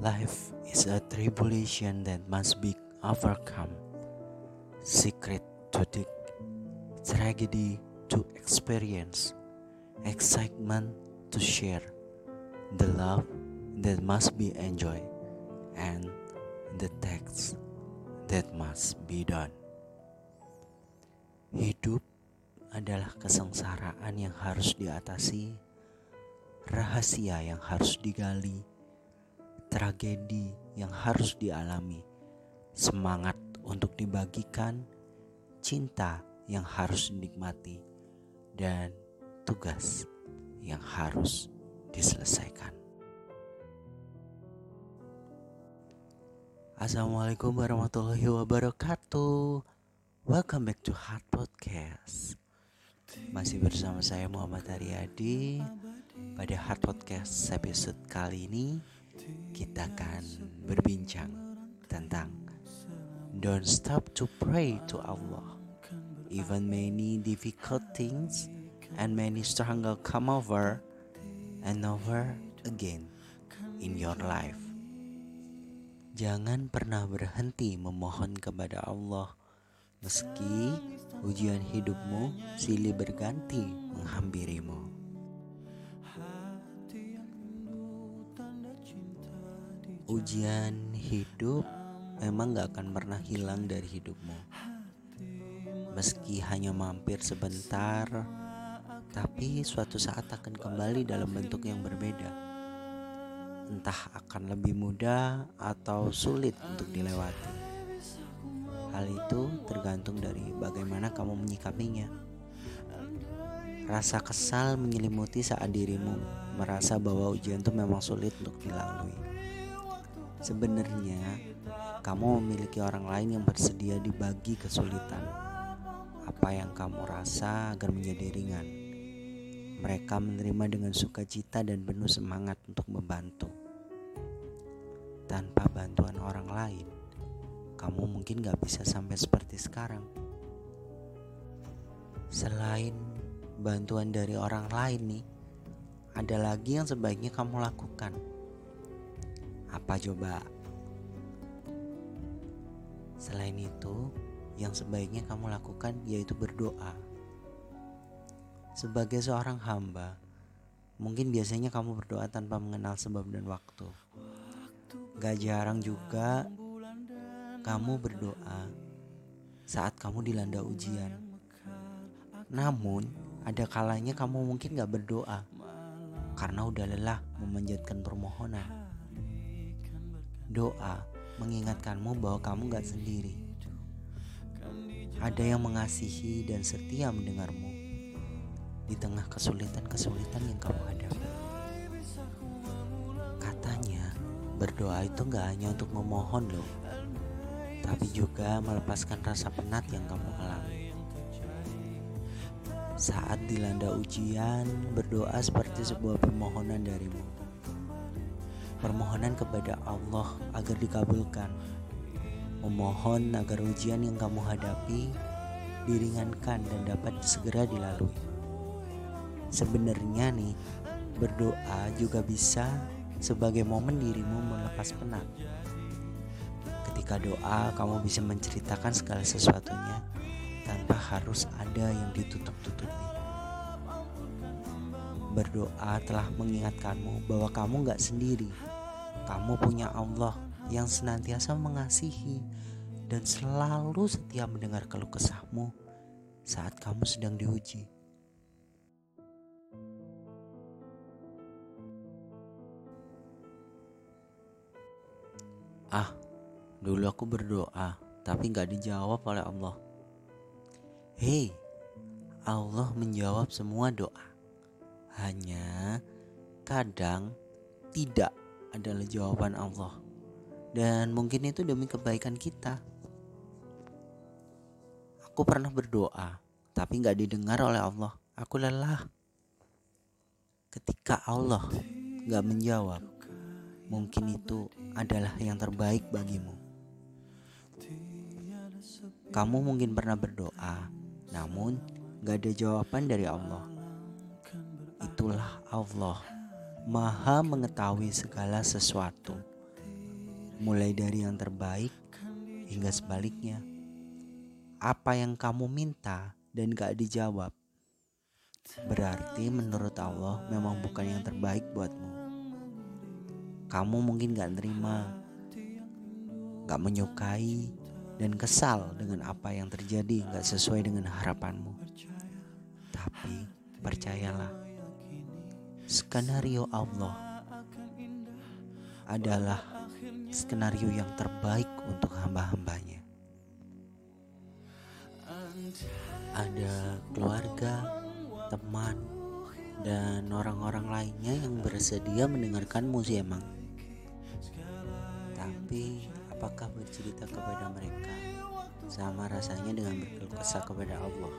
Life is a tribulation that must be overcome. Secret to the tragedy to experience, excitement to share, the love that must be enjoyed, and the text that must be done. Hidup adalah kesengsaraan yang harus diatasi, rahasia yang harus digali, tragedi yang harus dialami, semangat untuk dibagikan, cinta yang harus dinikmati, dan tugas yang harus diselesaikan. Assalamualaikum warahmatullahi wabarakatuh. Welcome back to Heart Podcast. Masih bersama saya Muhammad Haryadi. Pada Heart Podcast episode kali ini kita akan berbincang tentang Don't stop to pray to Allah. Even many difficult things and many struggle come over and over again in your life. Jangan pernah berhenti memohon kepada Allah meski ujian hidupmu silih berganti menghampirimu. Ujian hidup memang gak akan pernah hilang dari hidupmu. Meski hanya mampir sebentar, tapi suatu saat akan kembali dalam bentuk yang berbeda entah akan lebih mudah atau sulit untuk dilewati. Hal itu tergantung dari bagaimana kamu menyikapinya. Rasa kesal menyelimuti saat dirimu merasa bahwa ujian itu memang sulit untuk dilalui. Sebenarnya, kamu memiliki orang lain yang bersedia dibagi kesulitan. Apa yang kamu rasa agar menjadi ringan. Mereka menerima dengan sukacita dan penuh semangat untuk membantu tanpa bantuan orang lain, kamu mungkin gak bisa sampai seperti sekarang. Selain bantuan dari orang lain nih, ada lagi yang sebaiknya kamu lakukan. Apa coba? Selain itu, yang sebaiknya kamu lakukan yaitu berdoa. Sebagai seorang hamba, mungkin biasanya kamu berdoa tanpa mengenal sebab dan waktu. Gak jarang juga kamu berdoa saat kamu dilanda ujian. Namun, ada kalanya kamu mungkin gak berdoa karena udah lelah memanjatkan permohonan. Doa mengingatkanmu bahwa kamu gak sendiri. Ada yang mengasihi dan setia mendengarmu di tengah kesulitan-kesulitan yang kamu hadapi. Berdoa itu gak hanya untuk memohon loh Tapi juga melepaskan rasa penat yang kamu alami Saat dilanda ujian Berdoa seperti sebuah permohonan darimu Permohonan kepada Allah agar dikabulkan Memohon agar ujian yang kamu hadapi Diringankan dan dapat segera dilalui Sebenarnya nih Berdoa juga bisa sebagai momen dirimu melepas penat. Ketika doa, kamu bisa menceritakan segala sesuatunya tanpa harus ada yang ditutup-tutupi. Berdoa telah mengingatkanmu bahwa kamu gak sendiri. Kamu punya Allah yang senantiasa mengasihi dan selalu setia mendengar keluh kesahmu saat kamu sedang diuji. Ah, dulu aku berdoa, tapi gak dijawab oleh Allah. Hei, Allah menjawab semua doa. Hanya kadang tidak adalah jawaban Allah. Dan mungkin itu demi kebaikan kita. Aku pernah berdoa, tapi gak didengar oleh Allah. Aku lelah. Ketika Allah gak menjawab, mungkin itu adalah yang terbaik bagimu. Kamu mungkin pernah berdoa, namun gak ada jawaban dari Allah. Itulah Allah, Maha Mengetahui segala sesuatu. mulai dari yang terbaik hingga sebaliknya. Apa yang kamu minta dan gak dijawab, berarti menurut Allah memang bukan yang terbaik buatmu. Kamu mungkin gak nerima, gak menyukai, dan kesal dengan apa yang terjadi gak sesuai dengan harapanmu. Tapi percayalah, skenario Allah adalah skenario yang terbaik untuk hamba-hambanya. Ada keluarga, teman, dan orang-orang lainnya yang bersedia mendengarkanmu sih emang. Tapi apakah bercerita kepada mereka sama rasanya dengan berkeluh kesah kepada Allah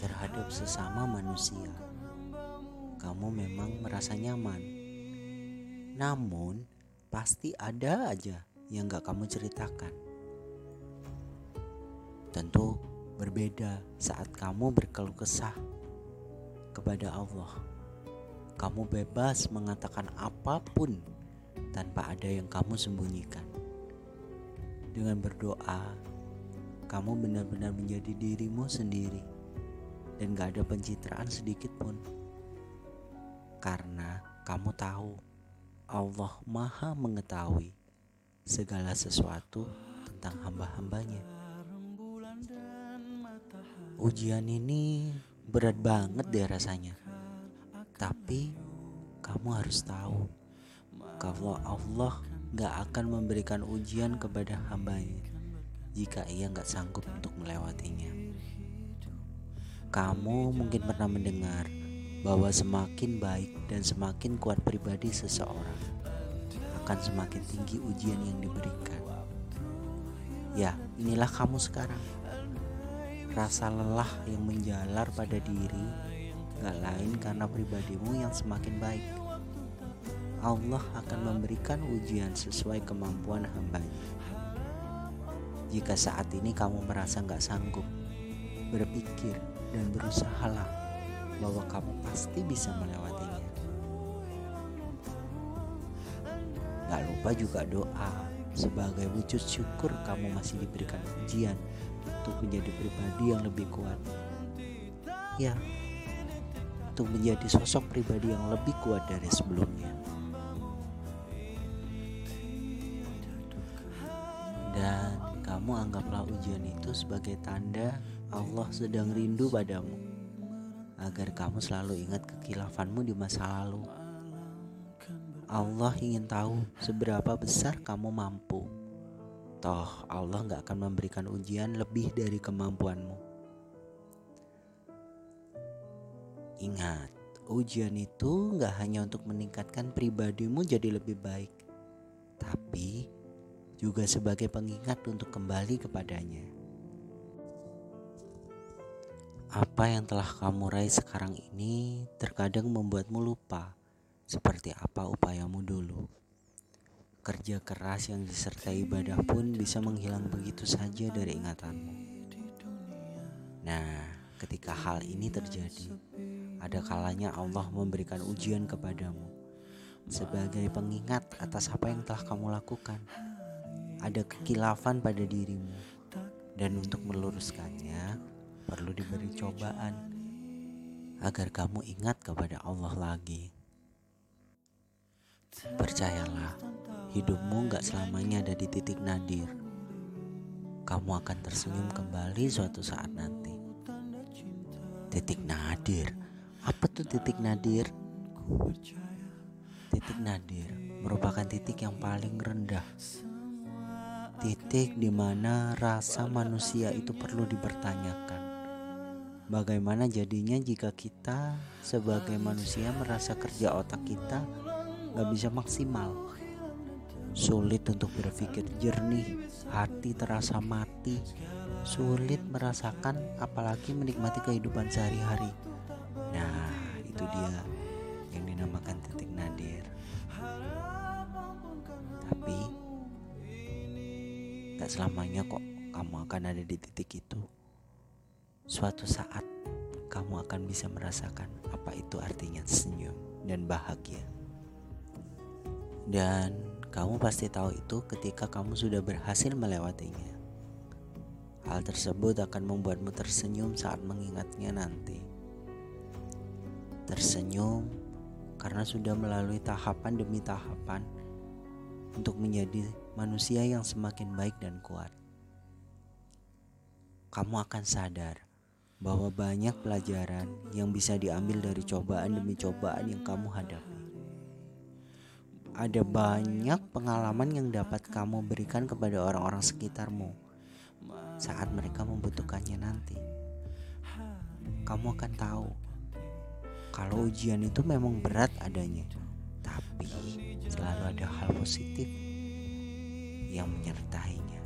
terhadap sesama manusia? Kamu memang merasa nyaman. Namun, pasti ada aja yang gak kamu ceritakan. Tentu berbeda saat kamu berkeluh kesah kepada Allah. Kamu bebas mengatakan apa pun tanpa ada yang kamu sembunyikan. Dengan berdoa, kamu benar-benar menjadi dirimu sendiri dan gak ada pencitraan sedikit pun. Karena kamu tahu Allah maha mengetahui segala sesuatu tentang hamba-hambanya. Ujian ini berat banget deh rasanya. Tapi kamu harus tahu kalau Allah gak akan memberikan ujian kepada hambanya jika ia gak sanggup untuk melewatinya. Kamu mungkin pernah mendengar bahwa semakin baik dan semakin kuat pribadi seseorang akan semakin tinggi ujian yang diberikan. Ya, inilah kamu sekarang. Rasa lelah yang menjalar pada diri gak lain karena pribadimu yang semakin baik. Allah akan memberikan ujian sesuai kemampuan hambanya. Jika saat ini kamu merasa gak sanggup, berpikir dan berusahalah bahwa kamu pasti bisa melewatinya. Gak lupa juga doa sebagai wujud syukur kamu masih diberikan ujian untuk menjadi pribadi yang lebih kuat. Ya, untuk menjadi sosok pribadi yang lebih kuat dari sebelumnya. Dan kamu anggaplah ujian itu sebagai tanda Allah sedang rindu padamu agar kamu selalu ingat kekilafanmu di masa lalu. Allah ingin tahu seberapa besar kamu mampu. Toh Allah gak akan memberikan ujian lebih dari kemampuanmu. Ingat, ujian itu gak hanya untuk meningkatkan pribadimu jadi lebih baik, tapi juga sebagai pengingat untuk kembali kepadanya. Apa yang telah kamu raih sekarang ini terkadang membuatmu lupa seperti apa upayamu dulu. Kerja keras yang disertai ibadah pun bisa menghilang begitu saja dari ingatanmu. Nah, ketika hal ini terjadi, ada kalanya Allah memberikan ujian kepadamu sebagai pengingat atas apa yang telah kamu lakukan. Ada kekilafan pada dirimu, dan untuk meluruskannya, perlu diberi cobaan agar kamu ingat kepada Allah lagi. Percayalah, hidupmu gak selamanya ada di titik nadir. Kamu akan tersenyum kembali suatu saat nanti. Titik nadir, apa tuh titik nadir? Titik nadir merupakan titik yang paling rendah. Titik di mana rasa manusia itu perlu dipertanyakan Bagaimana jadinya jika kita sebagai manusia merasa kerja otak kita gak bisa maksimal? Sulit untuk berpikir jernih, hati terasa mati. Sulit merasakan apalagi menikmati kehidupan sehari-hari. Nah itu dia yang dinamakan titik nadir. Tapi gak selamanya kok kamu akan ada di titik itu Suatu saat kamu akan bisa merasakan apa itu artinya senyum dan bahagia. Dan Kamu pasti tahu itu ketika kamu sudah berhasil melewatinya. Hal tersebut akan membuatmu tersenyum saat mengingatnya nanti. Tersenyum karena sudah melalui tahapan demi tahapan untuk menjadi manusia yang semakin baik dan kuat. Kamu akan sadar bahwa banyak pelajaran yang bisa diambil dari cobaan demi cobaan yang kamu hadapi. Ada banyak pengalaman yang dapat kamu berikan kepada orang-orang sekitarmu saat mereka membutuhkannya nanti. Kamu akan tahu kalau ujian itu memang berat adanya, tapi selalu ada hal positif yang menyertainya.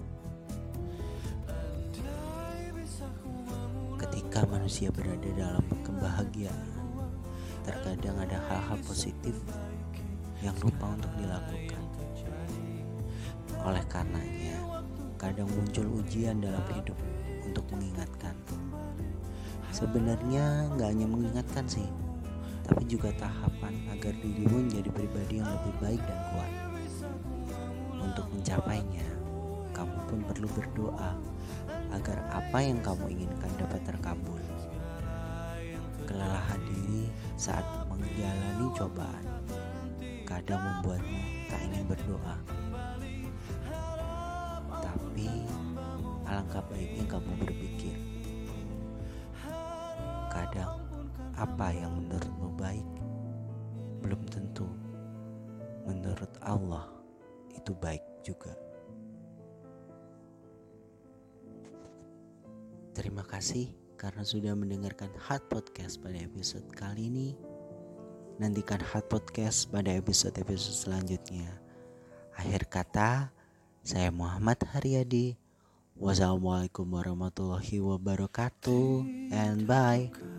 Ketika manusia berada dalam kebahagiaan, terkadang ada hal-hal positif yang lupa untuk dilakukan. Oleh karenanya, kadang muncul ujian dalam hidup untuk mengingatkan. Sebenarnya nggak hanya mengingatkan sih, tapi juga tahapan agar dirimu menjadi pribadi yang lebih baik dan kuat. Untuk mencapainya, kamu pun perlu berdoa agar apa yang kamu inginkan dapat terkabul. Kelelahan diri saat menjalani cobaan kadang membuatmu tak ingin berdoa. Tapi alangkah baiknya kamu berpikir. Kadang apa yang menurutmu baik belum tentu menurut Allah itu baik juga. Terima kasih karena sudah mendengarkan Hot Podcast pada episode kali ini. Nantikan Hot Podcast pada episode-episode selanjutnya. Akhir kata, saya Muhammad Haryadi. Wassalamualaikum warahmatullahi wabarakatuh. And bye.